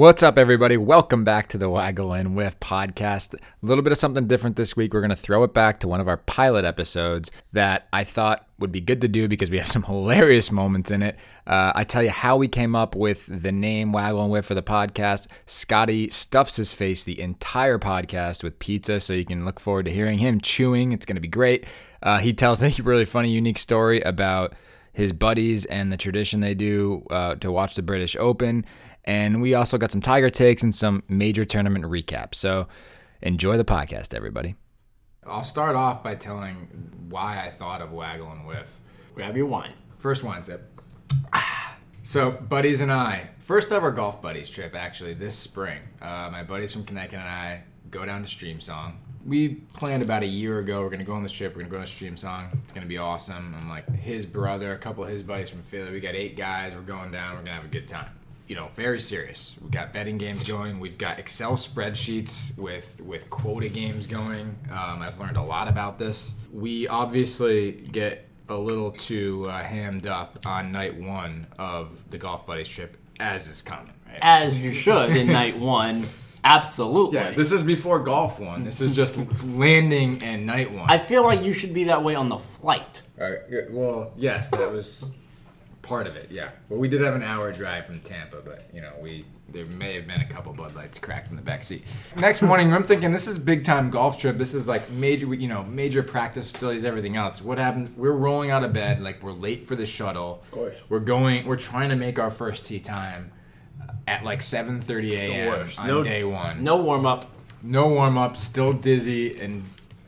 What's up, everybody? Welcome back to the Waggle and Whiff podcast. A little bit of something different this week. We're going to throw it back to one of our pilot episodes that I thought would be good to do because we have some hilarious moments in it. Uh, I tell you how we came up with the name Waggle and Whiff for the podcast. Scotty stuffs his face the entire podcast with pizza, so you can look forward to hearing him chewing. It's going to be great. Uh, he tells a really funny, unique story about his buddies and the tradition they do uh, to watch the British Open. And we also got some Tiger takes and some major tournament recaps. So enjoy the podcast, everybody. I'll start off by telling why I thought of Waggle and Whiff. Grab your wine. First wine sip. So, buddies and I, first ever golf buddies trip actually this spring. Uh, my buddies from Connecticut and I go down to Streamsong. We planned about a year ago. We're gonna go on this trip. We're gonna go to Streamsong. It's gonna be awesome. I'm like his brother, a couple of his buddies from Philly. We got eight guys. We're going down. We're gonna have a good time. You know, very serious. We've got betting games going. We've got Excel spreadsheets with with quota games going. Um, I've learned a lot about this. We obviously get a little too uh, hammed up on night one of the golf buddies trip, as is common. Right? As you should in night one. Absolutely. Yeah, this is before golf one. This is just landing and night one. I feel like you should be that way on the flight. All right. Well, yes, that was part of it. Yeah. Well, we did have an hour drive from Tampa, but you know, we there may have been a couple Bud Lights cracked in the back seat. Next morning, I'm thinking this is big time golf trip. This is like major, you know, major practice facilities, everything else. What happens? We're rolling out of bed, like we're late for the shuttle. Of course. We're going. We're trying to make our first tee time at like 7:30 the a.m. worst. on No- day one. No warm up. No warm up. Still dizzy and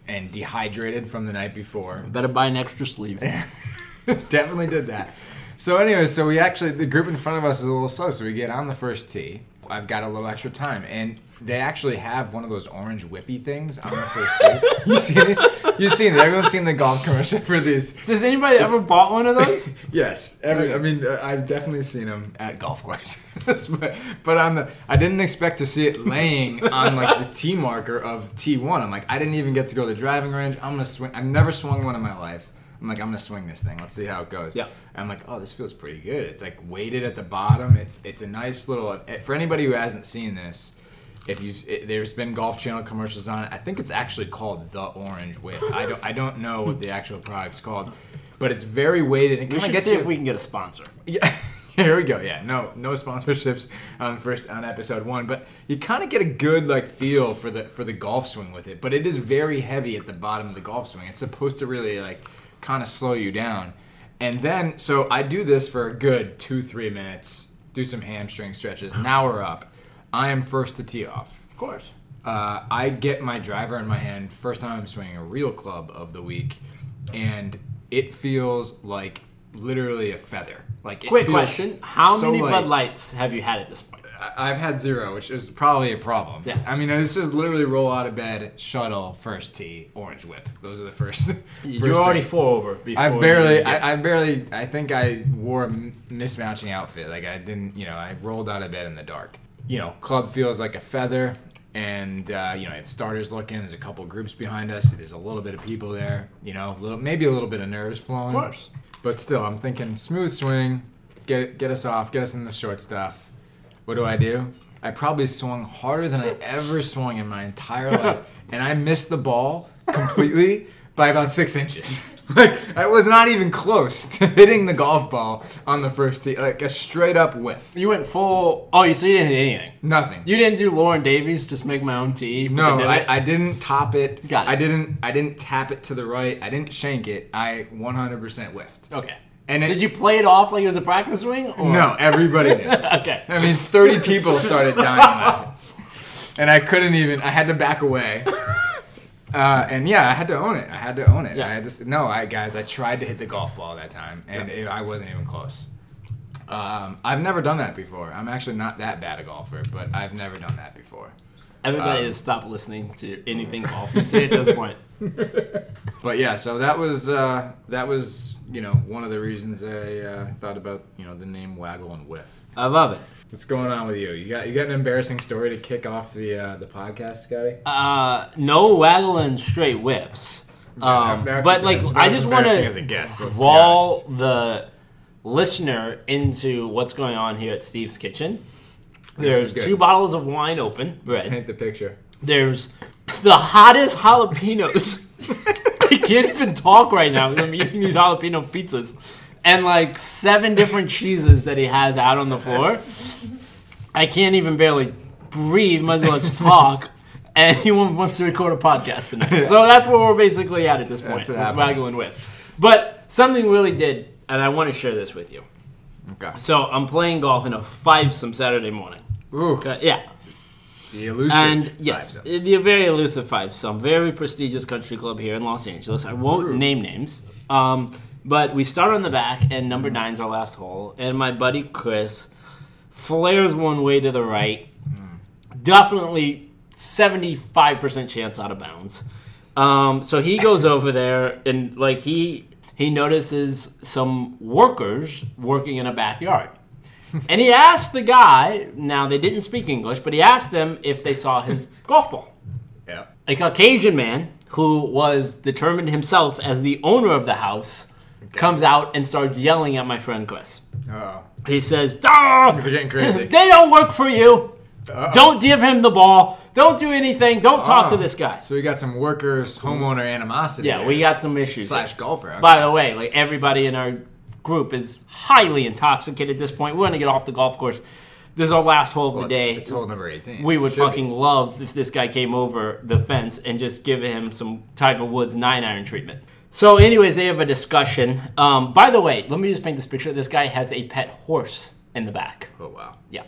and dehydrated from the night before. Better buy an extra sleeve. Definitely did that. So anyway, so we actually the group in front of us is a little slow, so we get on the first tee. I've got a little extra time, and they actually have one of those orange whippy things on the first tee. You see these? You've seen it. Everyone's seen the golf commercial for these. Does anybody ever bought one of those? Yes, every. I mean, uh, I've definitely seen them at golf courses, but, but on the, I didn't expect to see it laying on like the tee marker of T one. I'm like, I didn't even get to go to the driving range. I'm gonna swing. I've never swung one in my life. I'm like, I'm gonna swing this thing. Let's see how it goes. Yeah. And I'm like, oh, this feels pretty good. It's like weighted at the bottom. It's it's a nice little. Uh, eh, for anybody who hasn't seen this, if you have eh, there's been Golf Channel commercials on it. I think it's actually called the Orange Whip. I don't I don't know what the actual product's called, but it's very weighted. It We should see you. if we can get a sponsor. Yeah, here we go. Yeah, no, no sponsorships on first on episode one, but you kind of get a good like feel for the for the golf swing with it. But it is very heavy at the bottom of the golf swing. It's supposed to really like kind of slow you down. And then, so I do this for a good two three minutes. Do some hamstring stretches. Now we're up. I am first to tee off. Of course. Uh, I get my driver in my hand. First time I'm swinging a real club of the week, and it feels like literally a feather. Like Quick question: How so many light. Bud Lights have you had at this point? I've had zero, which is probably a problem. Yeah. I mean, this is literally roll out of bed, shuttle, first tee, orange whip. Those are the first. first You're already three. four over. Before I barely, I, I barely, I think I wore a mismatching outfit. Like I didn't, you know, I rolled out of bed in the dark. You know, club feels like a feather, and uh, you know, it's starters looking. There's a couple groups behind us. There's a little bit of people there. You know, little, maybe a little bit of nerves flowing. Of course. But still, I'm thinking smooth swing, get get us off, get us in the short stuff. What do I do? I probably swung harder than I ever swung in my entire life, and I missed the ball completely by about six inches. Like I was not even close to hitting the golf ball on the first tee, like a straight up whiff. You went full. Oh, you so you didn't hit anything. Nothing. You didn't do Lauren Davies. Just make my own tee. No? I, I didn't top it. Got it. I didn't. I didn't tap it to the right. I didn't shank it. I 100% whiffed. Okay. And it- did you play it off like it was a practice swing? Or? No, everybody knew. okay. I mean, 30 people started dying laughing. And I couldn't even, I had to back away. Uh, and yeah, I had to own it. I had to own it. Yeah. I had to, no, I guys, I tried to hit the golf ball that time, and it, I wasn't even close. Um, I've never done that before. I'm actually not that bad a golfer, but I've never done that before. Everybody Um, has stopped listening to anything golf you say at this point. But yeah, so that was uh, that was you know one of the reasons I uh, thought about you know the name Waggle and Whiff. I love it. What's going on with you? You got you got an embarrassing story to kick off the uh, the podcast, Scotty? Uh, no waggle and straight whips. Um, That's- but like, I just want embarrassing as it to draw the listener into what's going on here at Steve's kitchen. There's two bottles of wine open, red. Paint the picture. There's the hottest jalapenos. I can't even talk right now because I'm eating these jalapeno pizzas. And like seven different cheeses that he has out on the floor. I can't even barely breathe, much less talk. And he wants to record a podcast tonight. So that's where we're basically at at this point. That's what. Waggling with. But something really did, and I want to share this with you. Okay. So I'm playing golf in a five some Saturday morning. Ooh, Okay, yeah. The elusive. And yes, the very elusive five, some very prestigious country club here in Los Angeles. I won't name names, um, but we start on the back, and number nine's our last hole. And my buddy Chris flares one way to the right, definitely seventy-five percent chance out of bounds. Um, so he goes over there, and like he he notices some workers working in a backyard. And he asked the guy, now they didn't speak English, but he asked them if they saw his golf ball. Yeah. A Caucasian man who was determined himself as the owner of the house comes out and starts yelling at my friend Chris. Oh. He says, Things are getting crazy. they don't work for you. Don't give him the ball. Don't do anything. Don't talk to Oh. this guy. So we got some workers, homeowner animosity. Yeah, there. we got some issues. slash golfer. Okay. By the way, like everybody in our group is highly intoxicated at this point. We're gonna get off the golf course. This is our last hole of Well, the day. It's, it's hole number 18. we would Should be. fucking love if this guy came over the fence and just give him some Tiger Woods nine iron treatment. So, anyways, they have a discussion. Um, by the way, let me just paint this picture. This guy has a pet horse in the back. Oh wow. Yeah.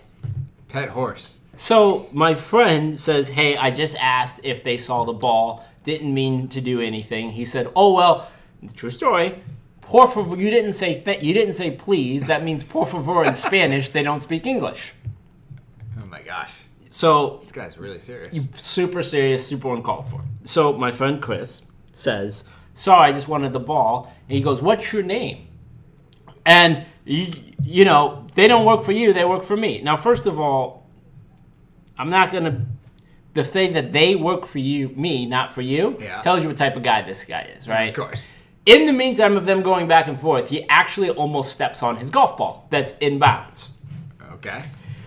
Pet horse. So my friend says, "Hey, I just asked if they saw the ball. Didn't mean to do anything." He said, "Oh well, it's a true story. Por favor, you didn't say th- you didn't say please. That means por favor in Spanish. They don't speak English. Oh my gosh. So This guy's really serious. You super serious, super uncalled for. So my friend Chris says, "Sorry, I just wanted the ball." And he goes, "What's your name?" And you, you know, they don't work for you; they work for me. Now, first of all, I'm not gonna. The thing that they work for you, me, not for you, Yeah. tells you what type of guy this guy is, right? Of course. In the meantime of them going back and forth, he actually almost steps on his golf ball that's in bounds. Okay.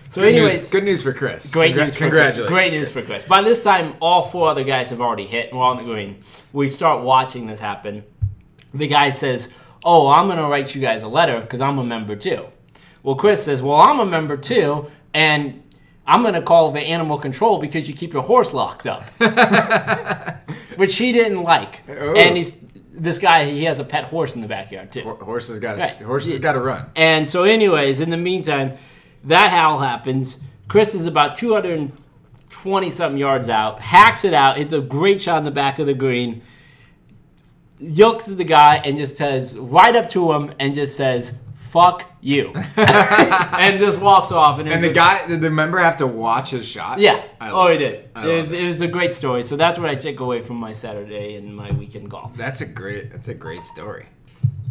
So, Good anyways, news, good news for Chris. Great Congra- news for Congratulations. Great news for Chris. By this time, all four other guys have already hit and we're on the green. We start watching this happen. The guy says, Oh, I'm going to write you guys a letter because I'm a member too. Well, Chris says, Well, I'm a member too, and I'm going to call the animal control because you keep your horse locked up. Which he didn't like. Oh. And he's this guy, he has a pet horse in the backyard too. Ho- Horse has got to Right. horse has got to run. And so, anyways, in the meantime, that howl happens. Chris is about 220 something yards out, hacks it out. It's a great shot in the back of the green. Yokes the guy and just says right up to him and just says, fuck you. and just walks off. And, And the a- guy, did the member have to watch his shot? Yeah. I oh, he did. It was, it was a great story. So that's what I take away from my Saturday and my weekend golf. That's a great. That's a great story.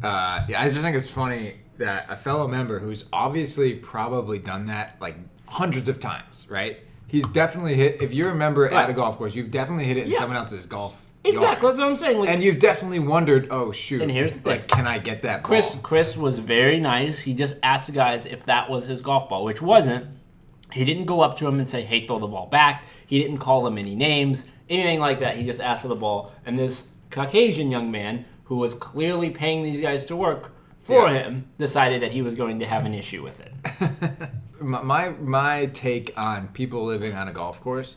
Uh, yeah, I just think it's funny that a fellow member who's obviously probably done that like hundreds of times, right? He's definitely hit. If you're a member at a golf course, you've definitely hit it in Yeah. someone else's golf. Exactly. That's what I'm saying. Like, And you've definitely wondered, oh shoot. And here's the thing. like, can I get that ball? Chris Chris was very nice. He just asked the guys if that was his golf ball, which wasn't. He didn't go up to him and say, "Hey, throw the ball back." He didn't call them any names, anything like that. He just asked for the ball. And this Caucasian young man, who was clearly paying these guys to work for Yeah. him, decided that he was going to have an issue with it. my, my my take on people living on a golf course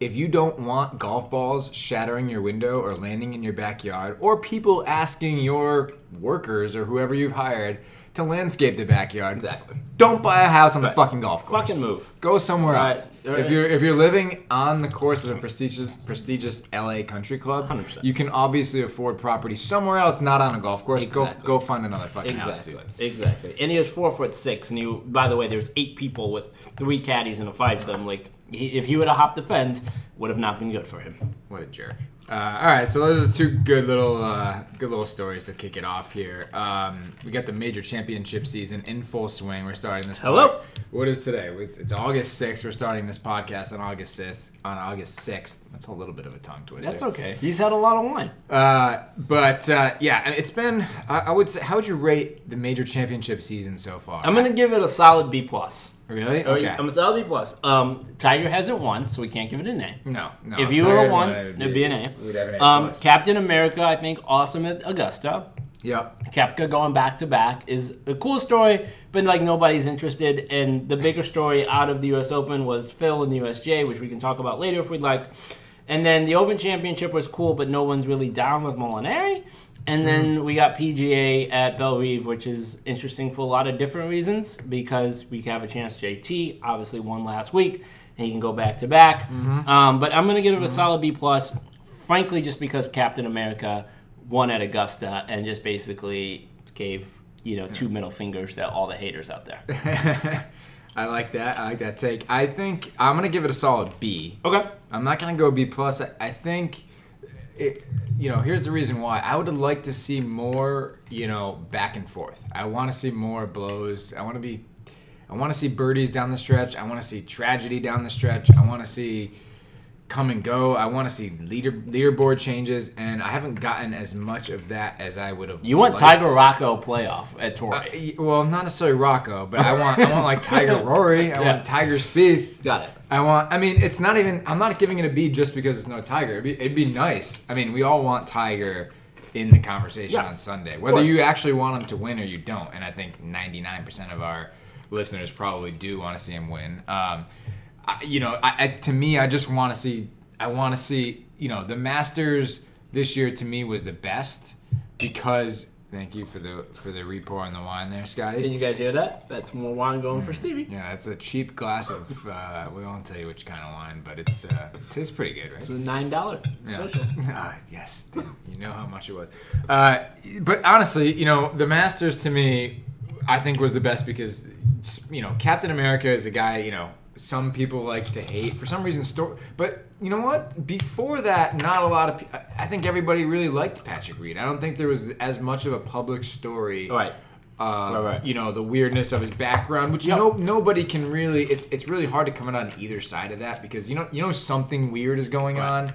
if you don't want golf balls shattering your window or landing in your backyard or people asking your workers or whoever you've hired to landscape the backyard Exactly. don't buy a house on the fucking golf course Fucking move. go somewhere Right. else Right. if you're if you're living on the course of a prestigious prestigious LA country club 100%. you can obviously afford property somewhere else not on a golf course Exactly. go go find another fucking house Exactly. dude Exactly. And he was four foot six, and he. By the way, there's eight people with three caddies and a five So I'm Like, he, if he would have hopped the fence, would have not been good for him. What a jerk. Uh, all right, so those are two good little uh, good little stories to kick it off here. Um, we got the major championship season in full swing. We're starting this. Hello. What is today? It's, August 6th. We're starting this podcast on August 6th. On August 6th. That's a little bit of a tongue twister. That's okay. He's had a lot of wine. Uh, but uh, yeah, it's been. I, I would say, how would you rate the major championship season so far? I'm gonna give it a solid B plus. Really? Or Okay. I'm a solid B plus. Um, Tiger hasn't won, so we can't give it an A. no, no. if you were had one, won, it'd be an A. We'd have an A Um, plus. Captain America, I think, awesome at Augusta. Yep. Koepka going back to back is a cool story, but like nobody's interested. And the bigger story out of the U.S. Open was Phil in the USGA, which we can talk about later if we'd like. And then the Open Championship was cool, but no one's really down with Molinari. And then we got PGA at Bellerive, which is interesting for a lot of different reasons because we have a chance. JT obviously won last week, and he can go back to back. Um, but I'm gonna give it a solid B plus, frankly, just because Captain America won at Augusta and just basically gave you know two middle fingers to all the haters out there. I like that. I like that take. I think I'm gonna give it a solid B. Okay. I'm not gonna go B plus. I, I think, it, you know, here's the reason why. I would like to see more, you know, back and forth. I want to see more blows. I want to be, I want to see birdies down the stretch. I want to see tragedy down the stretch. I want to see come and go. I want to see leader leaderboard changes, and I haven't gotten as much of that as I would have. You want liked. Tiger Rocco playoff at Torrey? Uh, well, not necessarily Rocco, but I want I want like Tiger Rory. I Yeah. want Tiger Spieth. Got it. I want. I mean, it's not even. I'm not giving it a B just because it's no Tiger. It'd be, it'd be nice. I mean, we all want Tiger in the conversation Yeah. on Sunday, whether you actually want him to win or you don't. And I think 99% of our listeners probably do want to see him win. Um, I, you know, I, I, to me, I just want to see. I want to see. You know, the Masters this year to me was the best because. Thank you for the for the repour on the wine there, Scotty. Can you guys hear that? That's more wine going for Stevie. Yeah, that's a cheap glass of. Uh, we won't tell you which kind of wine, but it's uh, it tastes pretty good, right? It's a nine dollar Yeah. special. Ah, yes, damn, you know how much it was. Uh, but honestly, you know, the Masters to me, I think was the best because, you know, Captain America is a guy. You know, some people like to hate for some reason. Sto- but you know what? Before that, not a lot of. pe- I- think everybody really liked Patrick Reed. I don't think there was as much of a public story Right. of Right, right. you know the weirdness of his background, which Yep. no nobody can really. It's it's really hard to come out on either side of that because you know you know something weird is going Right.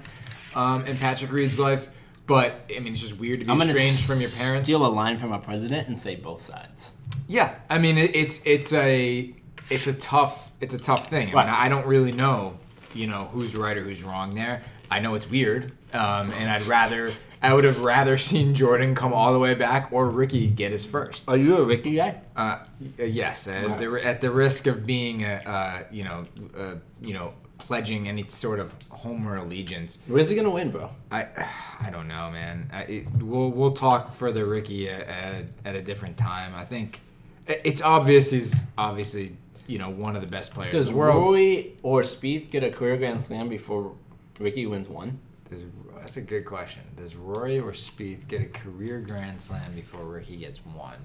on um, in Patrick Reed's life, but I mean it's just weird to be I'm estranged from your parents. steal a line from a president and say both sides. Yeah, I mean it, it's it's a it's a tough it's a tough thing. I, Right. mean, I don't really know you know who's right or who's wrong there. I know it's weird, um, and I'd rather I would have rather seen Jordan come all the way back or Rickie get his first. Are you a Rickie guy? Uh, y- yes, at, Right. the, at the risk of being, a, uh, you know, uh, you know, pledging any sort of Homer allegiance. Where's he gonna win, bro? I, I don't know, man. I, it, we'll we'll talk further, Rickie, at, at, at a different time. I think it's obvious he's obviously, you know, one of the best players Does in the world. Rory or Spieth get a career Grand Slam before Rickie wins one? Does, that's a good question. Does Rory or Spieth get a career Grand Slam before Rickie gets one?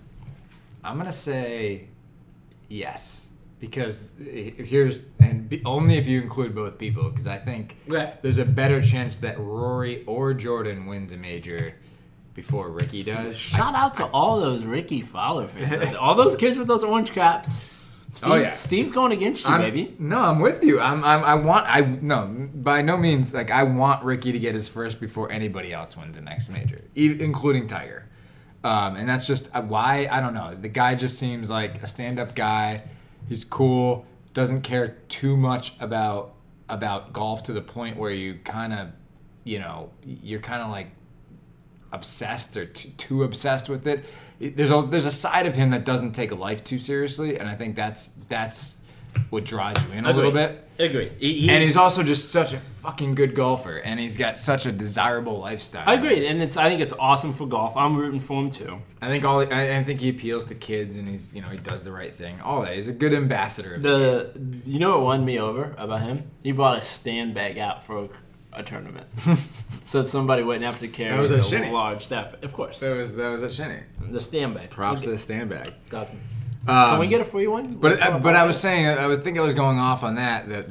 I'm gonna say yes because here's and be, only if you include both people because I think Okay. there's a better chance that Rory or Jordan wins a major before Rickie does. Shout out to all those Rickie Fowler fans. all those kids with those orange caps. Steve, Oh, yeah. Steve's going against you, I'm- baby. No, I'm with you. I'm, I'm I want I no by no means like I want Rickie to get his first before anybody else wins the next major, e- including Tiger. Um, and that's just uh, why I don't know. The guy just seems like a stand-up guy. He's cool. Doesn't care too much about about golf to the point where you kind of, you know, you're kind of like obsessed or too, too obsessed with it. There's a there's a side of him that doesn't take life too seriously, and I think that's that's what drives you in a little Agreed. bit. Agree. He, And he's also just such a fucking good golfer, and he's got such a desirable lifestyle. I agree, and it's. I think it's awesome for golf. I'm rooting for him too. I think all I, I think he appeals to kids, and he's you know he does the right thing. All that. He's a good ambassador. of The you know what won me over about him? He brought a stand bag out for a, a tournament, so somebody wouldn't have to carry That was a shinny. large stuff. Of course, that was that was at Shinny. the stand bag. Props to the stand bag. Got me. Um, Can we get a free one? But uh, but I was saying I was think I was going off on that that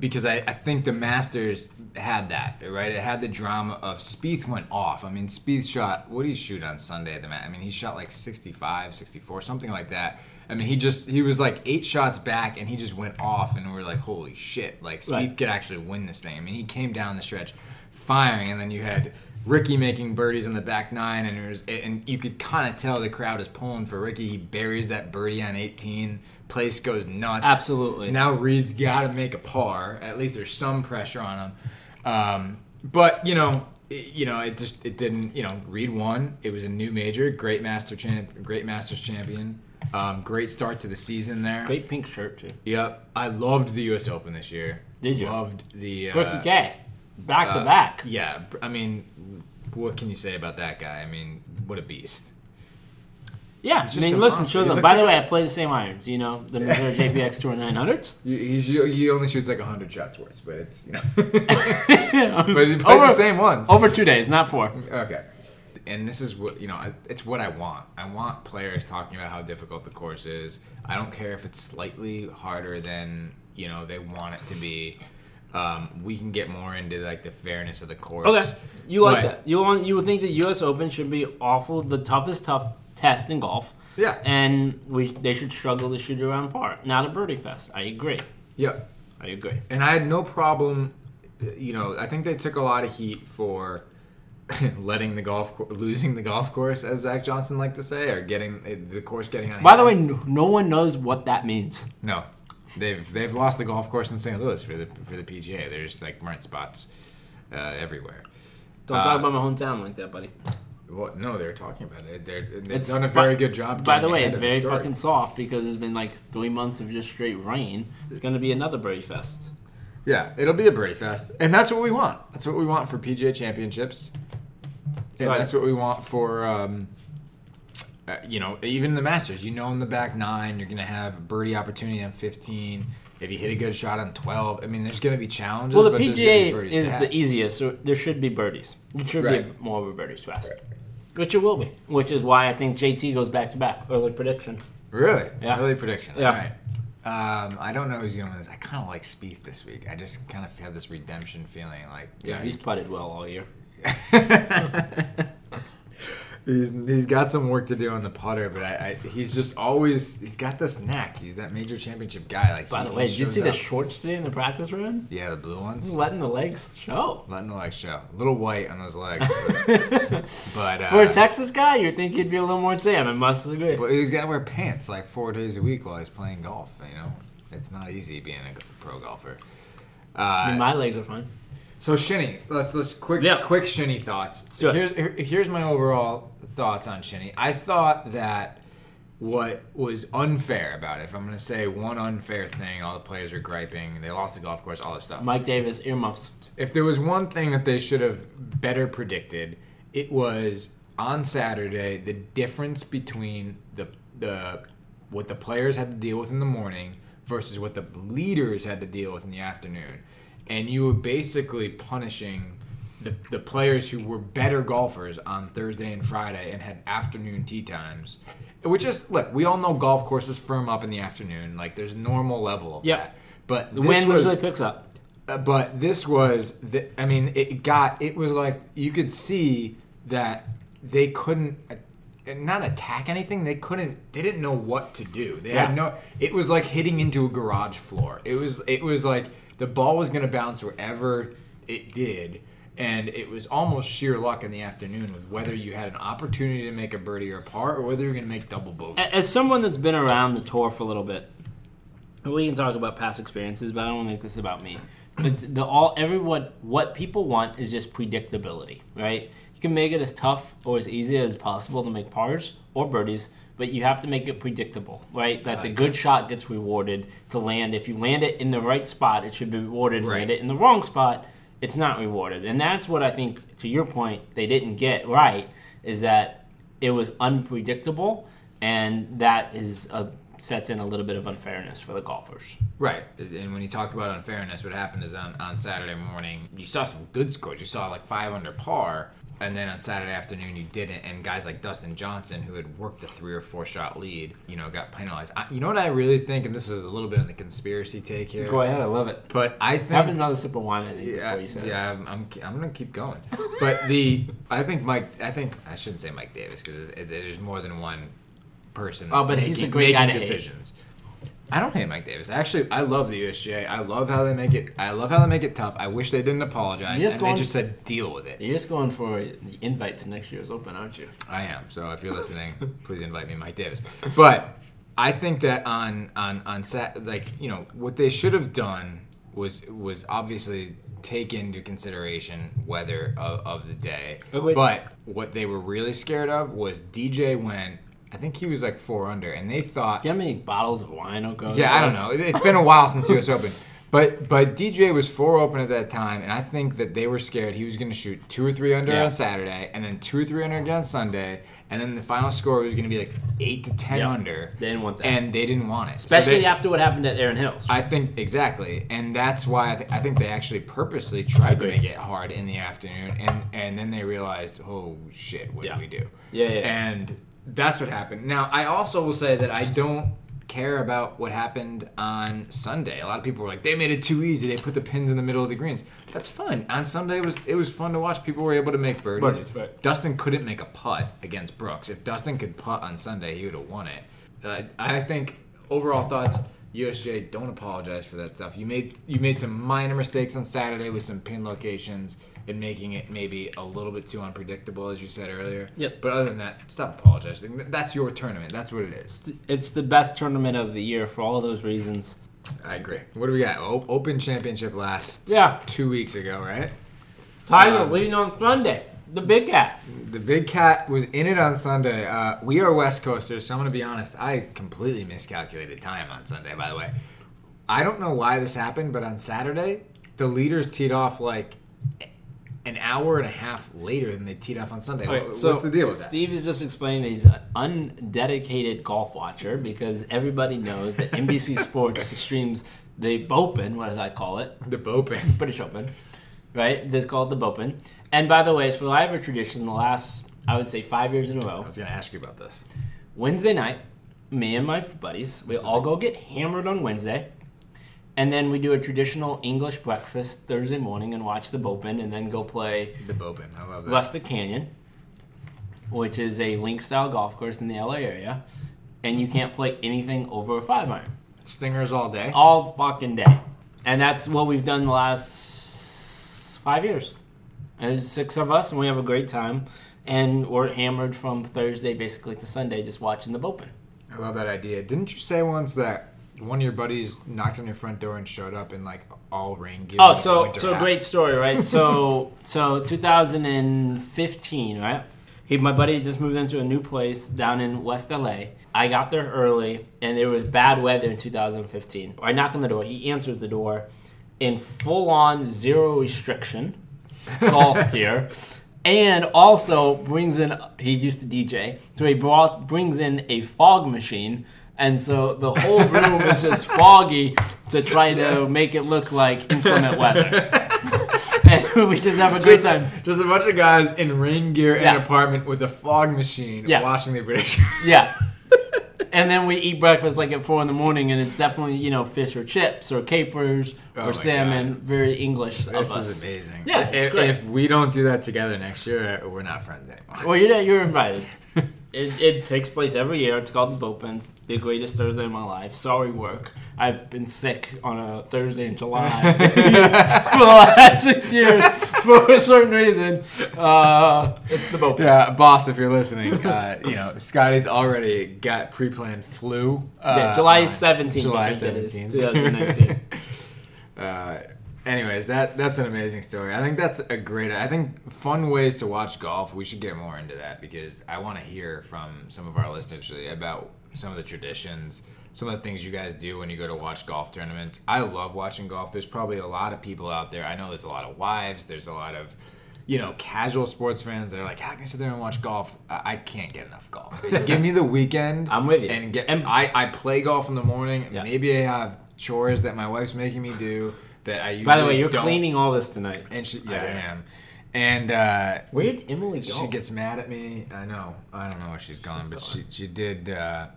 because I, I think the Masters had that right. It had the drama of Spieth went off. I mean Spieth shot what did he shoot on Sunday at the match? I mean he shot like 65, 64, something like that. I mean he just he was like eight shots back and he just went off and we are like holy shit like Spieth Right. could actually win this thing. I mean he came down the stretch firing and then you had. Rickie making birdies in the back nine, and it was, and you could kind of tell the crowd is pulling for Rickie. He buries that birdie on 18, place goes nuts. Absolutely. Now Reed's got to make a par. At least there's some pressure on him. Um, but you know, it, you know, it just it didn't. You know, Reed won. It was a new major. Great master champ. Great Masters champion. Um, great start to the season there. Great pink shirt too. Yep. I loved the U.S. Open this year. Did you? Loved the uh, K, back to uh, back. Yeah. I mean, what can you say about that guy? I mean, what a beast. Yeah, I mean, listen, show them. By the way, I play the same irons. You know, the Mizuno JPX Tour 900s. He, he's, he only shoots like 100 shots worth, but it's, you know. but he plays Over- the same ones. Over two days, not four. Okay. And this is what, you know, it's what I want. I want players talking about how difficult the course is. I don't care if it's slightly harder than, you know, they want it to be. Um, we can get more into, like, the fairness of the course. Okay, you like But- that. You want you would think the U.S. Open should be awful, the toughest tough test in golf. Yeah. and we they should struggle to shoot around par, not a birdie fest. I agree. Yeah. I agree. And I had no problem, you know, I think they took a lot of heat for letting the golf, cour- losing the golf course, as Zach Johnson liked to say, or getting the course getting on. By the way, no, no one knows what that means. no, they've they've lost the golf course in St. Louis for the for the PGA. There's like rent spots uh, everywhere. Don't Uh, talk about my hometown like that, buddy. Well, no, they're talking about it. They're, they've It's- done a by- very good job. By the way, it's very fucking soft because it's been like three months of just straight rain. It's gonna be another birdie fest. Yeah, it'll be a birdie fest, and that's what we want. That's what we want for PGA Championships, and So that's what we want for, um, uh, you know, even the Masters. You know, in the back nine, you're gonna have a birdie opportunity on 15. If you hit a good shot on 12, I mean, there's gonna be challenges. Well, the PGA is the easiest, so there should be birdies. It should be Right. a, more of a birdies fest, which it will be. Which is why I think JT goes back to back. Early prediction. Really, Yeah. early prediction. Yeah. All right. Um, I don't know who's gonna win this. I kind of like Spieth this week. I just kind of have this redemption feeling, like Yeah, he's putted well all year. He's, he's got some work to do on the putter, but I, I he's just always he's got this knack. He's that major championship guy. Like By he- the way, did you see the shorts today in the practice room? yeah, the blue ones? Letting the legs show. Letting the legs show. A little white on those legs, but, uh, For a Texas guy, you'd think he'd be a little more tan. I must agree. but he's got to wear pants like four days a week while he's playing golf. You know, it's not easy being a pro golfer. I mean, Uh, my legs are fine. So Shinny, let's let's quick Yeah. quick Shinny thoughts. it. Here's here- here's my overall thoughts on Shinny. I thought that what was unfair about it, if I'm going to say one unfair thing, all the players are griping, they lost the golf course, all this stuff. Mike Davis, earmuffs. If there was one thing that they should have better predicted, it was on Saturday the difference between the the what the players had to deal with in the morning versus what the leaders had to deal with in the afternoon. And you were basically punishing the, the players who were better golfers on Thursday and Friday and had afternoon tee times. Which is look, we all know golf courses firm up in the afternoon. Like there's normal level of Yep. that. But The wind was, usually picks up. uh, but this was the, i mean it got it was like you could see that they couldn't uh, not attack anything they couldn't they didn't know what to do they Yeah. had no it was like hitting into a garage floor it was it was like the ball was going to bounce wherever it did and it was almost sheer luck in the afternoon with whether you had an opportunity to make a birdie or a par or whether you're going to make double bogey As someone that's been around the tour for a little bit, we can talk about past experiences, but I don't want to make this about me. But the all everyone what people want is just predictability, right? You can make it as tough or as easy as possible to make pars or birdies, but you have to make it predictable, right? That the good shot gets rewarded to land. If you land it in the right spot, it should be rewarded. Right. Land it in the wrong spot, it's not rewarded. And that's what I think, to your point, they didn't get right is that it was unpredictable, and that is a sets in a little bit of unfairness for the golfers. Right. And when you talk about unfairness, what happened is on, on Saturday morning, you saw some good scores. You saw like five under par. And then on Saturday afternoon, you didn't. And guys like Dustin Johnson, who had worked a three or four shot lead, you know, got penalized. I, you know what I really think? And this is a little bit of the conspiracy take here. Go ahead, I love it. But I think. Have another sip of wine, I think, Yeah, before you say yeah, I'm, I'm, I'm gonna keep going. But the I think Mike I think I shouldn't say Mike Davis because there's more than one person. Oh, but he's a making- great guy making to hate. decisions. I don't hate Mike Davis. Actually, I love the USGA. I love how they make it. I love how they make it tough. I wish they didn't apologize. Just and going- they just said deal with it. You're just going for the invite to next year's Open, aren't you? I am. So if you're listening, please invite me, Mike Davis. But I think that on on on set, like you know, what they should have done was was obviously take into consideration weather of, of the day. Agreed. But what they were really scared of was DJ went. I think he was like four under, and they thought you know how many bottles of wine will go? yeah, I don't know. It- It's been a while since U.S. Open, but but DJ was four open at that time, and I think that they were scared he was going to shoot two or three under Yeah. on Saturday, and then two or three under again on Sunday, and then the final score was going to be like eight to ten Yeah. under. They didn't want that. and they didn't want it, So Especially they- after what happened at Erin Hills. I think exactly, and that's why I, th- I think they actually purposely tried to make it hard in the afternoon, and and then they realized, oh shit, what Yeah. do we do? Yeah, yeah. And that's what happened. Now, I also will say that I don't care about what happened on Sunday. A lot of people were like, they made it too easy. They put the pins in the middle of the greens. That's fun. On Sunday, it was it was fun to watch. People were able to make birdies. Birdies, right. Dustin couldn't make a putt against Brooks. If Dustin could putt on Sunday, he would have won it. Uh, I think overall thoughts. USGA, don't apologize for that stuff. You made you made some minor mistakes on Saturday with some pin locations and making it maybe a little bit too unpredictable, as you said earlier. Yep. But other than that, stop apologizing. That's your tournament. That's what it is. it's the best tournament of the year for all of those reasons. I agree. What do we got? O- Open Championship last Yeah. two weeks ago, right? Tiger Um, leading on Sunday. The big cat. The big cat was in it on Sunday. Uh, we are West Coasters, so I'm going to be honest. I completely miscalculated time on Sunday, by the way. I don't know why this happened, but on Saturday, the leaders teed off like an hour and a half later than they teed off on Sunday. Okay, What- so What's the deal with that? Steve is just explaining that he's an undedicated golf watcher because everybody knows that NBC Sports streams the Bopen, what does I call it, The Bopin. British Open, right? This is called the Bopen. And by the way, it's for I have a tradition the last, I would say, five years in a row. I was going to ask you about this. Wednesday night, me and my buddies, we all go get hammered on Wednesday. And then we do a traditional English breakfast Thursday morning and watch the Bopen and then go play The Bopin. I love that. Rustic Canyon, which is a link style golf course in the LA area. And you can't play anything over a five iron Stingers all day. all fucking day. And that's what we've done the last five years. And there's six of us, and we have a great time. And we're hammered from Thursday basically to Sunday just watching the Bopen. I love that idea. Didn't you say once that one of your buddies knocked on your front door and showed up in like all rain gear? Oh, so so hat? great story, right? so so 2015, right? He, my buddy, just moved into a new place down in West LA. I got there early, and there was bad weather in 2015. I knock on the door. He answers the door in full on zero restriction golf gear. And also brings in he used to DJ, so he brought brings in a fog machine, and so the whole room is just foggy to try to make it look like inclement weather. and we just have a great time. Just a bunch of guys in rain gear in Yeah. an apartment with a fog machine Yeah. watching the British. Yeah. And then we eat breakfast like at four in the morning, and it's definitely you know fish or chips or capers Oh or salmon. Very English of this us. is amazing. Yeah, it's if, great. if we don't do that together next year, we're not friends anymore. Well, you're you're invited. It, it takes place every year. It's called the Bopens, the greatest Thursday of my life. Sorry, work. I've been sick on a Thursday in July for the last six years for a certain reason. Uh, it's the Bopen. Yeah, boss, if you're listening, uh, you know Scotty's already got pre-planned flu. Uh, Yeah, July 17th. July I think it is, 17th. 2019. Anyways, that that's an amazing story. I think that's a great. I think fun ways to watch golf. We should get more into that because I want to hear from some of our listeners really about some of the traditions, some of the things you guys do when you go to watch golf tournaments. I love watching golf. There's probably a lot of people out there. I know there's a lot of wives. There's a lot of you know, casual sports fans that are like, how can I sit there and watch golf? I, I can't get enough golf. Give me the weekend. I'm with you. And get. And- I, I play golf in the morning. Yeah. Maybe I have chores that my wife's making me do that I By the way, you're don't. cleaning all this tonight. And she, yeah, I, know. am. And uh, Where did Emily go? she gets mad at me. I know. I don't know where she's gone, but she she did. Uh,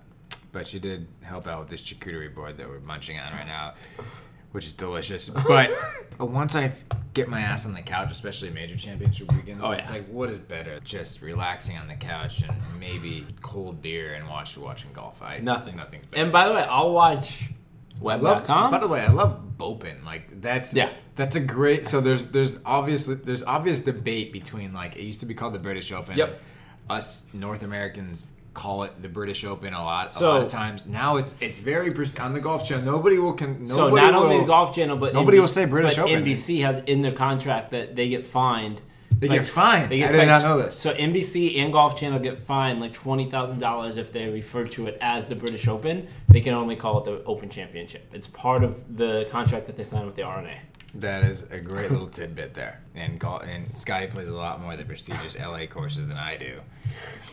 but she did help out with this charcuterie board that we're munching on right now, which is delicious. But once I get my ass on the couch, especially major championship weekends, Oh, it's like what is better? Just relaxing on the couch and maybe cold beer and watch watching golf. I Nothing. Nothing's better. And by the way, I'll watch I. web.com. By the way, I love Bopin. Like that's Yeah. that's a great. So there's there's obviously there's obvious debate between like it used to be called the British Open. Yep. Us North Americans call it the British Open a lot. So- a lot of times now it's it's very on the golf channel. Nobody will can. So nobody not only the Golf Channel, but Nobody NB will say British but Open. NBC has in their contract that they get fined. They It's get fined? I did like- not know this. So NBC and Golf Channel get fined like twenty thousand dollars if they refer to it as the British Open. They can only call it the Open Championship. It's part of the contract that they signed with the R&A. That is a great little tidbit there. And golf, and Scotty plays a lot more of the prestigious LA courses than I do.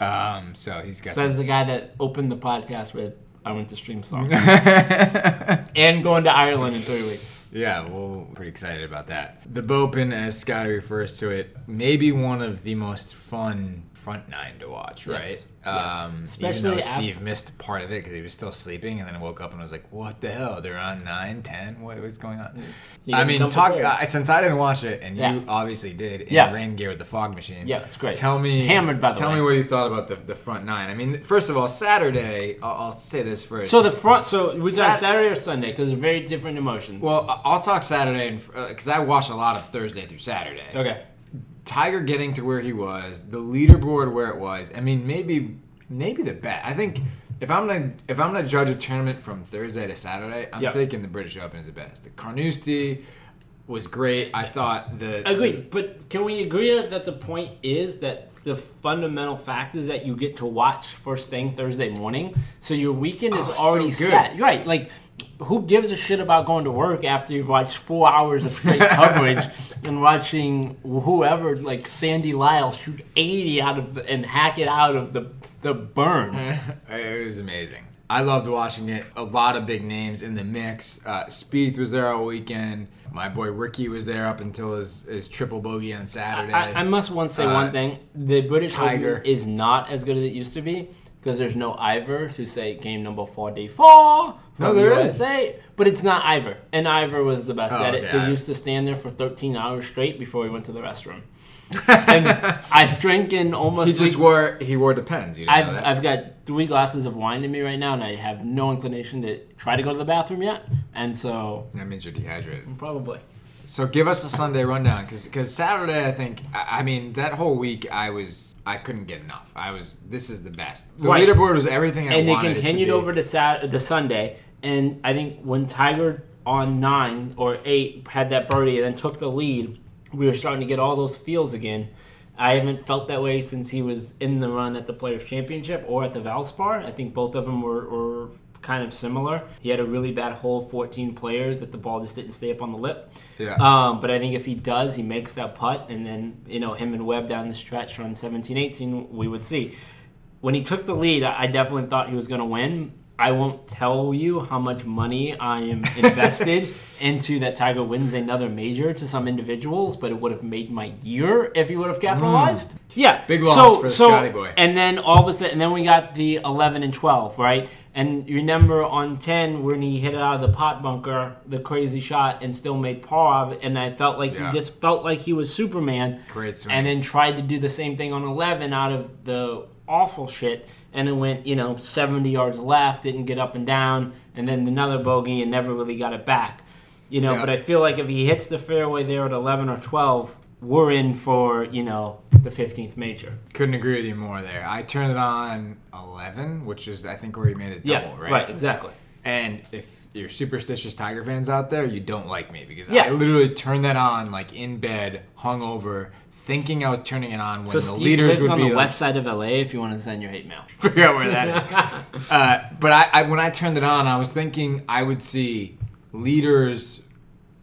Um, so he's got. Says the guy that opened the podcast with I went to stream song and going to Ireland in three weeks. Yeah, well, pretty excited about that. The Bopin, as Scotty refers to it, maybe one of the most fun front nine to watch, right? Yes, yes. Um, Especially even though after- Steve missed part of it because he was still sleeping, and then woke up and was like, "What the hell? They're on nine, ten? What, what's going on?" I mean, talk uh, since I didn't watch it, and Yeah. you obviously did in Yeah. rain gear with the fog machine. Yeah, it's great. Tell me, Hammered, by the tell way. me what you thought about the, the front nine. I mean, first of all, Saturday. I'll, I'll say this first. So the front. So we got Sat- Saturday or Sunday because they're very different emotions. well, I'll talk Saturday because I watch a lot of Thursday through Saturday. okay. Tiger getting to where he was, the leaderboard where it was. I mean, maybe maybe the bet. I think if I'm gonna if I'm gonna judge a tournament from Thursday to Saturday, I'm Yeah. taking the British Open as the best. The Carnoustie was great. I thought the Agreed, but can we agree that the point is that the fundamental fact is that you get to watch first thing Thursday morning, so your weekend is Oh, so already good. set. Right, like who gives a shit about going to work after you've watched four hours of straight coverage and watching whoever like Sandy Lyle shoot eighty out of the and hack it out of the the burn. It was amazing. I loved watching it. A lot of big names in the mix. Uh, Spieth was there all weekend. My boy Rickie was there up until his, his triple bogey on Saturday. I, I must once say Uh, one thing: the British Tiger. Open is not as good as it used to be because there's no Ivor to say game number four, day four. No, there is. But it's not Ivor, and Ivor was the best Oh, at it yeah. he used to stand there for thirteen hours straight before he went to the restroom. and I've drinking almost. he just three- wore he wore depends. You know I've, that? I've got three glasses of wine in me right now, and I have no inclination to try to go to the bathroom yet, and so that means you're dehydrated. probably. So give us a Sunday rundown, because because Saturday I think I, I mean that whole week I was I couldn't get enough. I was this is the best. The Right. leaderboard was everything I and it wanted continued to be. over to Sat to Sunday. And I think when Tiger on nine or eight had that birdie and then took the lead, we were starting to get all those feels again. I haven't felt that way since he was in the run at the Players Championship or at the Valspar. I think both of them were, were kind of similar. He had a really bad hole, 14 players, that the ball just didn't stay up on the lip. Yeah. Um, but I think if he does, he makes that putt, and then you know him and Webb down the stretch on 17, 18, we would see. When he took the lead, I I definitely thought he was going to win. I won't tell you how much money I am invested into that Tiger wins another major to some individuals, but it would have made my year if he would have capitalized. Mm. Yeah, Big loss so, for the so, Scotty boy. And then all of a sudden, and then we got the 11 and 12, right? And you remember on 10 when he hit it out of the pot bunker, the crazy shot, and still made par of, and I felt like Yeah. he just felt like he was Superman. Great swing. And then tried to do the same thing on 11 out of the awful shit, and it went, you know, 70 yards left, didn't get up and down, and then another bogey and never really got it back. You know, Yeah. but I feel like if he hits the fairway there at 11 or 12, we're in for, you know, the 15th major. Couldn't agree with you more there. I turned it on 11, which is I think where he made his double, yeah, right? right, exactly. And if you're superstitious Tiger fans out there, you don't like me because Yeah. I literally turned that on like in bed, hungover, thinking I was turning it on when So the Steve leaders lives would on be the like- west side of LA if you want to send your hate mail. figure out where that is. uh, but I, I, when I turned it on, I was thinking I would see leaders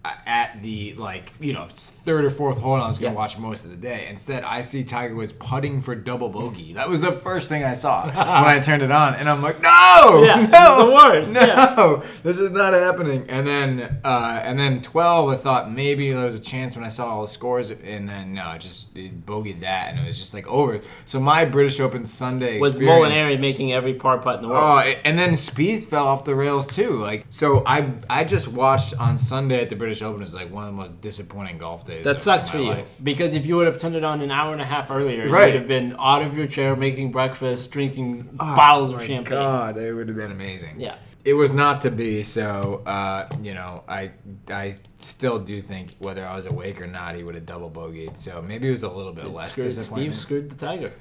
at the like you know third or fourth hole. And I was gonna Yeah. watch most of the day. Instead, I see Tiger Woods putting for double bogey. That was the first thing I saw when I turned it on, and I'm like, no, Yeah, no, the worst, No, yeah. this is not happening. And then, uh, and then 12, I thought maybe there was a chance when I saw all the scores, and then no, it just it bogeyed that, and it was just like over. So my British Open Sunday Was Molinari making every par putt in the world. Oh, and then Spieth fell off the rails too. Like, so I I just watched on Sunday at the British Open. is like one of the most disappointing golf days. That sucks for you life. because if you would have turned it on an hour and a half earlier, you would have been out of your chair making breakfast, drinking bottles of Oh champagne. God, it would have been amazing. Yeah. It was not to be. So, uh, you know, I I still do think whether I was awake or not, he would have double bogeyed. So maybe it was a little bit It less screwed, disappointing. Steve screwed the Tiger.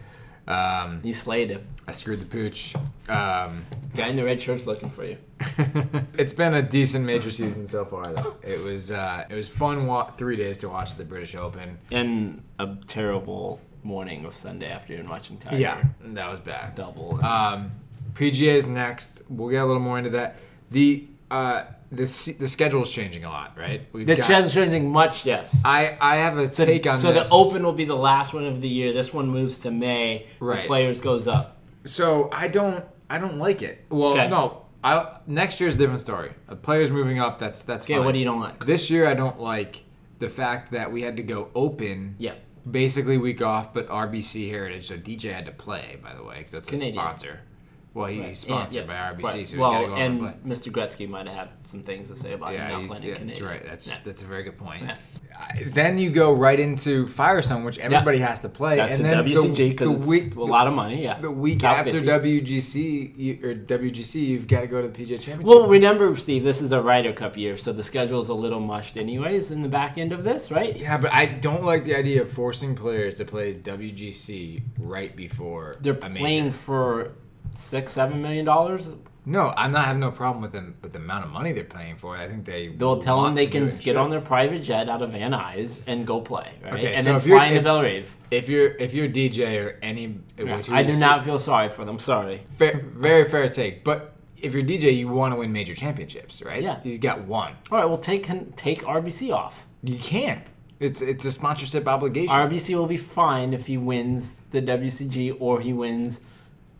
Um, You slayed him. I screwed the pooch. Um, Guy in the red shirt's looking for you. it's been a decent major season so far. Though it was uh, it was fun. Wa- three days to watch the British Open. And a terrible morning of Sunday afternoon watching Tiger. Yeah, that was bad. Double. Um, PGA is next. We'll get a little more into that. The uh, the the schedule is changing a lot, right? We've the got- chance changing much, yes. I I have a take on so this. the Open will be the last one of the year. This one moves to May. Right. The players goes up. So I don't I don't like it. Well, Okay. no. I next year's a different story. A players moving up. That's that's Okay, fine. what do you don't like? This year I don't like the fact that we had to go open. Yeah. Basically week off, but RBC Heritage. So DJ had to play, by the way, because that's Canadian. a sponsor. Well, he's Right. sponsored Yeah, by RBC, right. so he's well, got to go and. Mr. Gretzky might have some things to say about him Yeah, not playing yeah in that's right. That's Yeah. that's a very good point. Then you go right into Firestone, which everybody has to play. That's and the then WCG because the it's week, a lot of money. Yeah. the week Top after 50. WGC or WGC, you've got to go to the PGA Championship. Well, remember, Steve, this is a Ryder Cup year, so the schedule is a little mushed, anyways, in the back end of this, right? yeah, but I don't like the idea of forcing players to play WGC right before They're a major. playing for six, seven million dollars. No, I'm not having no problem with them with the amount of money they're paying for it. I think they They'll tell them they can get on their private jet out of Van Nuys and go play, right? Okay, and so then fly into Bellerive. If you're if you're a DJ or any, I do not feel sorry for them. Sorry. fair, very fair take. But if you're DJ, you want to win major championships, right? Yeah. He's got one. All right, well, take take RBC off. You can't. It's it's a sponsorship obligation. RBC will be fine if he wins the WCG or he wins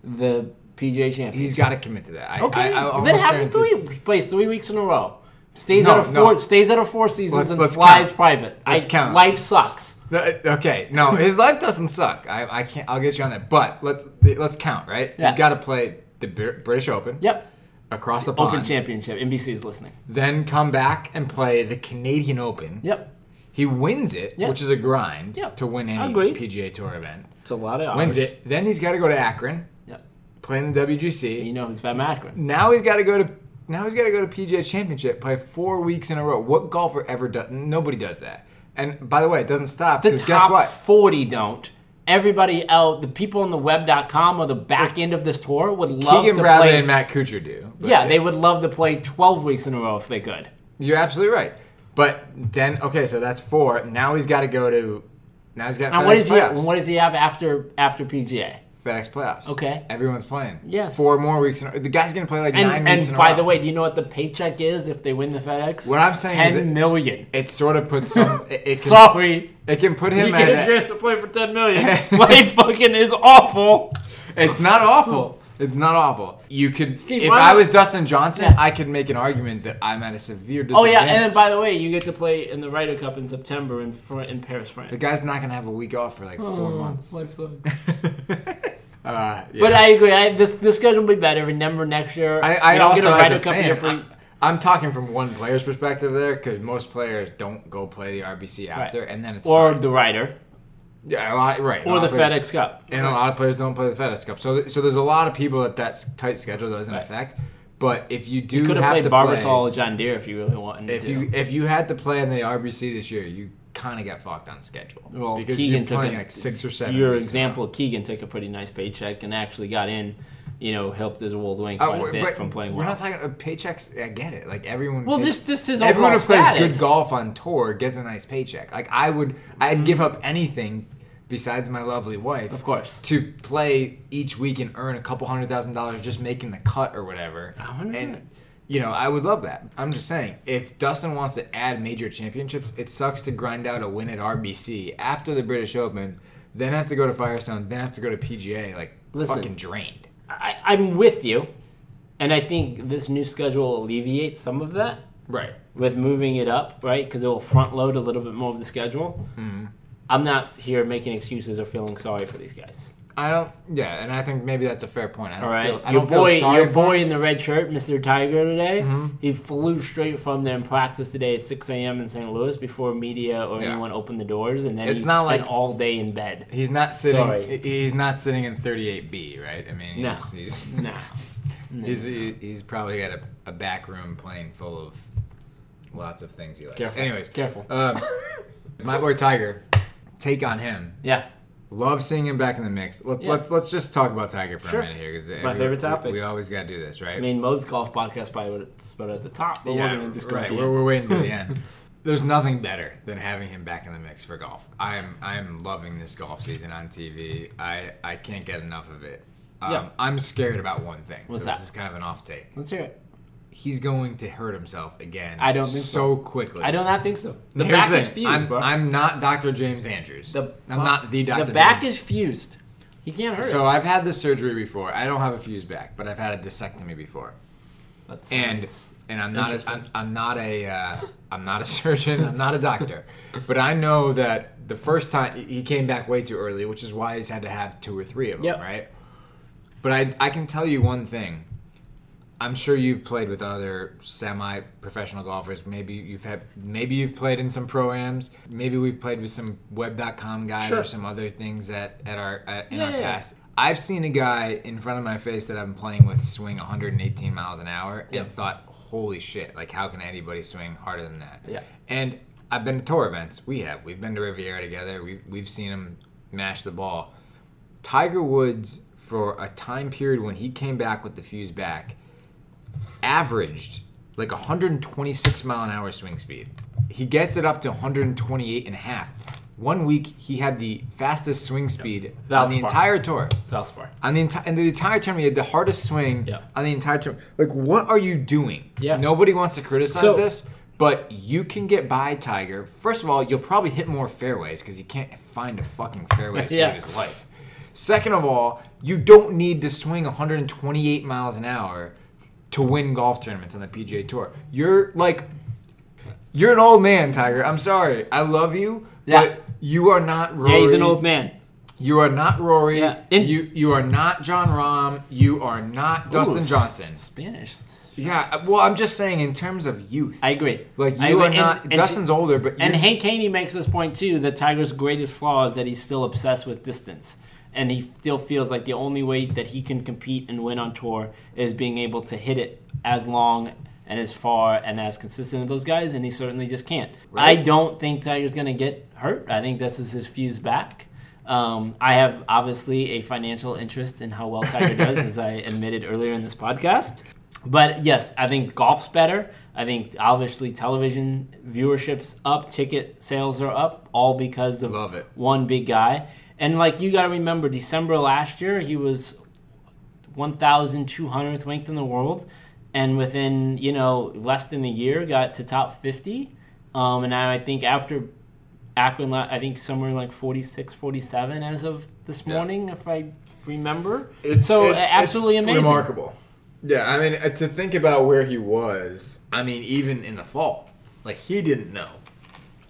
the PGA Championship. He's got to commit to that. I, okay, I, I then have him three. He plays three weeks in a row. Stays No, out of no. four. Stays out of four seasons Let's- and let's flies count. private. Let's I, count. Life sucks. Okay, no, his life doesn't suck. I, I can't. I'll get you on that. But let let's count. Right? Yeah. He's got to play the British Open Yep. across the pond. Open Championship. NBC is listening. Then come back and play the Canadian Open. Yep. He wins it, Yep. which is a grind Yep. to win any. PGA Tour event. It's a lot of hours. Wins it. Then he's got to go to Akron, Yep. Play in the WGC. You know who's Van Macron. Now he's got to go to now he's got to go to PGA Championship, play four weeks in a row. What golfer ever does? Nobody does that. And by the way, it doesn't stop The because guess top what? 40 don't. Everybody else, the people on the web.com or the back end of this tour would love Keegan to Bradley play. and Matt Kuchar do. But yeah, they would love to play 12 weeks in a row if they could. You're absolutely right. But then okay, so that's four. Now he's got to go to. Now he's got And FedEx what does he? playoffs. What does he have after after PGA? FedEx playoffs. Okay. Everyone's playing. Yes. Four more weeks. In the guy's gonna play like nine And, weeks and by the way, do you know what the paycheck is if they win the FedEx? What I'm saying is ten it- million. it sort of puts some. It, it can, Sorry, It can put him. you get a chance to play for ten million. Life fucking is awful. It's not awful. It's not awful. You could, Steve, if why I not- was Dustin Johnson, Yeah. I could make an argument that I'm at a severe disadvantage. Oh disadvantage. yeah, and then by the way, you get to play in the Ryder Cup in September in Fr- in Paris, France. the guy's not gonna have a week off for like four months. Life sucks. Uh, yeah. But I agree. I, this this schedule will be better. Remember next year, I, I you don't also get a as Ryder a Cup fan, year for I, am talking from one player's perspective there because most players don't go play the RBC after, and then it's or fine. the Ryder yeah, a lot, right, or lot the players- FedEx Cup. and a lot of players don't play the FedEx Cup. So, th- so there's a lot of people that that tight schedule doesn't Right. affect. But if you do You could have played to Barbasol play, or John Deere if you really wanted to. if to. you if you had to play in the RBC this year, you kind of got fucked on schedule. well, because Keegan you're took a, like six or seven. Your weeks in a row. example, Keegan took a pretty nice paycheck and actually got in. You know, helped his old wing Uh, quite a bit from playing We're well. not talking uh, paychecks. I get it. Like everyone. well, gets- just just his everyone who plays status. good golf on tour gets a nice paycheck. Like I would, I'd give up anything besides my lovely wife, Of course. to play each week and earn a couple hundred thousand dollars just making the cut or whatever. And you know, I would love that. I'm just saying, if Dustin wants to add major championships, it sucks to grind out a win at RBC after the British Open, then have to go to Firestone, then have to go to PGA. Like Listen. fucking drained. I, I'm with you, and I think this new schedule alleviates some of that Right. with moving it up, right? Because it will front load a little bit more of the schedule. Mm-hmm. I'm not here making excuses or feeling sorry for these guys. I don't. Yeah, and I think maybe that's a fair point. I don't All right, feel. I your don't feel boy, your boy in the red shirt, Mr. Tiger today. Mm-hmm. He flew straight from there in practice today at 6 a.m. in St. Louis before media or Yeah. anyone opened the doors, and then It's he not spent like- all day in bed. He's not sitting. Sorry. He's not sitting in 38B, right? I mean, No. he's he's, Nah. he's, he- he's probably got a, a back room plane full of lots of things he likes. Careful. Anyways, Careful. um, my boy Tiger, take on him. Yeah. Love seeing him back in the mix. Let, Yeah. Let's let's just talk about Tiger for Sure. a minute here because it's my favorite topic. We, always got to do this, right? I mean, Mo's golf podcast probably would it at the top, but we're gonna just right. We're, we're waiting to the end. There's nothing better than having him back in the mix for golf. I am I am loving this golf season on TV. I I can't get enough of it. Um, Yeah. I'm scared about one thing. What's so that? This is kind of an off take. Let's hear it. He's going to hurt himself again. I don't think so so. quickly. I do not think so. The Here's back the is fused, I'm, bro. I'm not Dr. James Andrews. the I'm not the Dr. The back James. is fused. He can't hurt So it. I've had the surgery before. I don't have a fused back, but I've had a discectomy before. That and and I'm not a. I'm, I'm not a uh, I'm not a surgeon. I'm not a doctor, but I know that the first time he came back way too early, which is why he's had to have two or three of them, Yep. right? But I I can tell you one thing. I'm sure you've played with other semi-professional golfers. Maybe you've had maybe you've played in some pro-ams. Maybe we've played with some web.com guys Sure. or some other things at, at our at, in Yeah, our yeah, yeah. past. I've seen a guy in front of my face that I've been playing with swing 118 miles an hour Yep. and thought, "Holy shit! Like, how can anybody swing harder than that?" Yeah. And I've been to tour events. We have. We've been to Riviera together. We've we've seen him mash the ball. Tiger Woods, for a time period when he came back with the fuse back, averaged like 126 mile an hour swing speed. He gets it up to 128 and a half. One week he had the fastest swing speed on the entire tour. Valspar. On the entire in the entire tournament, he had the hardest swing Yeah. on the entire tournament. Like, what are you doing? Yeah. Nobody wants to criticize So- this, but you can get by Tiger. First of all, you'll probably hit more fairways because you can't find a fucking fairway to save Yeah. his life. Second of all, you don't need to swing 128 miles an hour to win golf tournaments on the PGA Tour. You're like, you're an old man, Tiger. I'm sorry. I love you, Yeah. but you are not Rory. Yeah, he's an old man. You are not Rory. Yeah. In- you you are not Jon Rahm. You are not Dustin Johnson. Spanish. Yeah. Uh, well, I'm just saying in terms of youth. I agree. like you agree. are not. and Dustin's older, but And Hank Haney makes this point too that Tiger's greatest flaw is that he's still obsessed with distance. And he still feels like the only way that he can compete and win on tour is being able to hit it as long and as far and as consistent as those guys, and he certainly just can't. Right. I don't think Tiger's going to get hurt. I think this is his fuse back. Um, I have obviously a financial interest in how well Tiger does, as I admitted earlier in this podcast. But yes, I think golf's better. I think obviously television viewership's up, ticket sales are up, all because of Love it. one big guy. And like you got to remember, December last year he was 1,200th ranked in the world, and within you know less than a year got to top 50. Um, and now I think after Akron, I think somewhere like 46, 47 as of this Yeah. morning, if I remember. It's so it- absolutely it's amazing. remarkable. Yeah, I mean, uh, to think about where he was. I mean, even in the fall, like he didn't know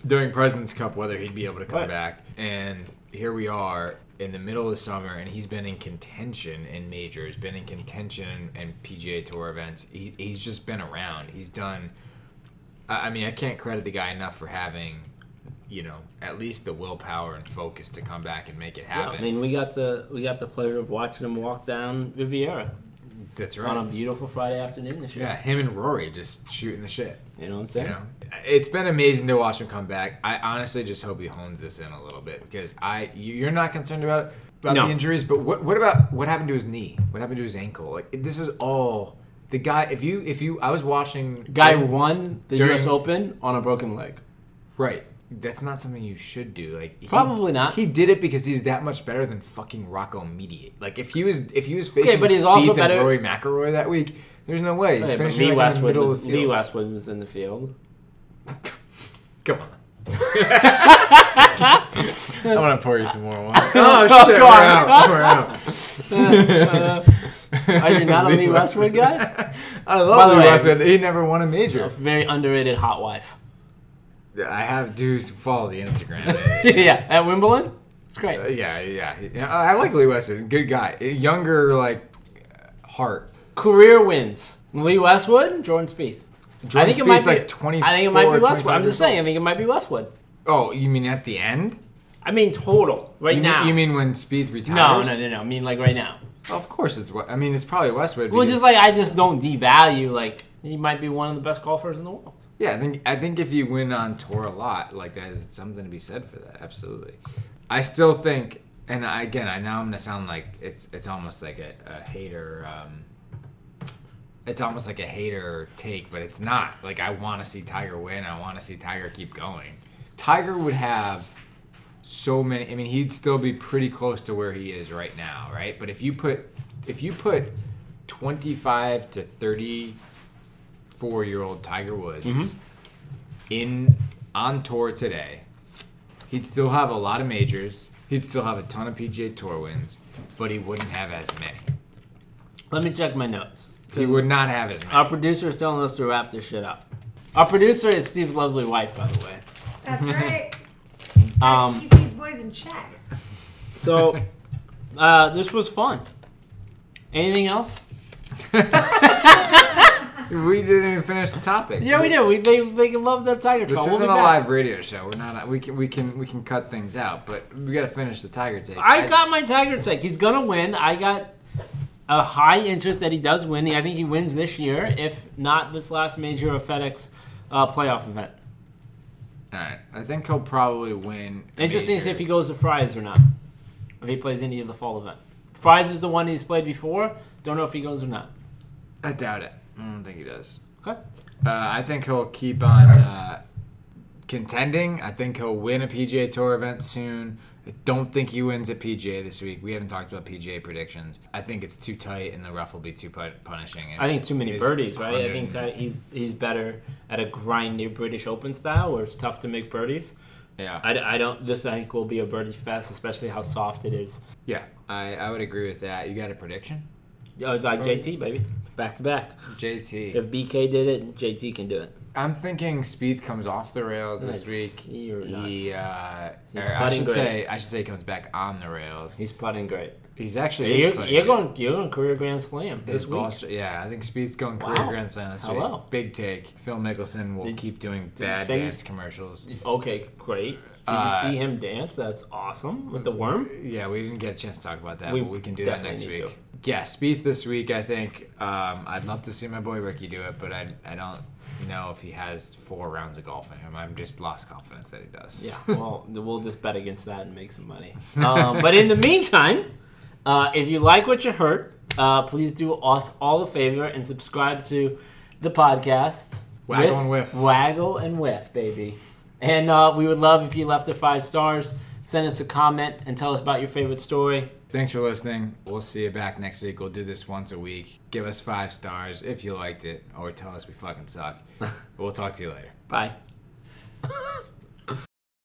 during Presidents Cup whether he'd be able to come Right. back, and here we are in the middle of the summer, and he's been in contention in majors, been in contention in PGA Tour events. He, he's just been around. He's done. I mean, I can't credit the guy enough for having, you know, at least the willpower and focus to come back and make it Yeah, happen. I mean, we got the we got the pleasure of watching him walk down Riviera That's right. on a beautiful Friday afternoon this year. Yeah, him and Rory just shooting the shit. You know what I'm saying? You know, it's been amazing to watch him come back. I honestly just hope he hones this in a little bit because I you- you're not concerned about it about No. the injuries, but what what about what happened to his knee? What happened to his ankle? Like this is all the guy. If you if you I was watching Guy during- won the during- U.S. Open on a broken leg. right. That's not something you should do. Like he- Probably not. He did it because he's that much better than fucking Rocco Mediate. Like if he was if he was facing Okay, but he's also better- Rory McIlroy that week, there's no way he's Okay, finishing Lee like in the Westwood was of the Lee. Westwood was in the field. Come on. I want to pour you some more wine. Oh, Oh, shit, God. we're out. We're out. Are you not a Lee Westwood guy? I love the Lee way- Westwood. He never won a major. A very underrated hot wife. I have dudes follow the Instagram. yeah, at Wimbledon, it's great. Uh, yeah, yeah, yeah. I like Lee Westwood. Good guy. Younger, like heart. Career wins: Lee Westwood, Jordan Spieth. I Jordan think it might Spieth's be. like 24, I think it might be Westwood. I'm just saying. I think it might be Westwood. Oh, you mean at the end? I mean total right You now. mean, you mean when Spieth retires? no, no, no, no. I mean like right now. Well, of course it's. I mean, it's probably Westwood. Well, just like I just don't devalue like he might be one of the best golfers in the world. Yeah, I think I think if you win on tour a lot, like that, is something to be said for that. Absolutely. I still think and I, again, I now I'm gonna sound like it's it's almost like a, a hater. Um, it's almost like a hater take, but it's not. Like I want to see Tiger win. I want to see Tiger keep going. Tiger would have so many. I mean, he'd still be pretty close to where he is right now, right? But if you put if you put 25 to 34 year old Tiger Woods mm-hmm. in on tour today, he'd still have a lot of majors. He'd still have a ton of PGA Tour wins, but he wouldn't have as many. Let me check my notes. He would not have as many. Our producer is telling us to wrap this shit up. Our producer is Steve's lovely wife, by the way. That's right. Um, Keep these boys in check. so, uh, this was fun. Anything else? We didn't even finish the topic. Yeah, we did. We they they love their Tiger This Trail. We'll isn't be a back. live radio show. We're not. We can. We can. We can cut things out. But we got to finish the Tiger take. I got my Tiger take. He's gonna win. I got a high interest that he does win. I think he wins this year, if not this last major of FedEx uh, playoff event. All right. I think he'll probably win. Interesting to see if he goes to Fry's or not. If he plays any of the fall event. Fry's is the one he's played before. Don't know if he goes or not. I doubt it. I don't think he does. Okay. Uh, I think he'll keep on uh, contending. I think he'll win a PGA Tour event soon. I don't think he wins at PGA this week. We haven't talked about PGA predictions. I think it's too tight, and the rough will be too pu- punishing. I think too many birdies, right? I think he's he's better at a grindy British Open style where it's tough to make birdies. yeah, I, I don't. This I think will be a birdie fest, especially how soft it is. yeah. I, I would agree with that. You got a prediction? Oh, it's like JT, baby, back to back. JT. If BK did it, JT can do it. I'm thinking Spieth comes off the rails this That's- week. you're He, nuts. uh, He's or I should great. say, I should say, he comes back on the rails. He's putting great. He's actually You're, putting you're it. going. You're going career grand slam this week. ball yeah, I think Spieth's going career grand slam this Hello. week. Big take. Phil Mickelson will Did- keep doing bad say dance he's- commercials. Okay, great. Did Uh, you see him dance? That's awesome with the worm. Yeah, we didn't get a chance to talk about that, We but we can do that next week. need Yeah, Spieth this week. I think um, I'd love to see my boy Rickie do it, but I I don't know if he has four rounds of golf in him. I'm just lost confidence that he does. Yeah, well, we'll just bet against that and make some money. Um, but in the meantime, uh, if you like what you heard, uh, please do us all a favor and subscribe to the podcast. Waggle and Whiff. Waggle and Whiff, baby. And uh, we would love if you left a five stars. Send us a comment and tell us about your favorite story. Thanks for listening. We'll see you back next week. We'll do this once a week. Give us five stars if you liked it, or tell us we fucking suck. we'll talk to you later. Bye.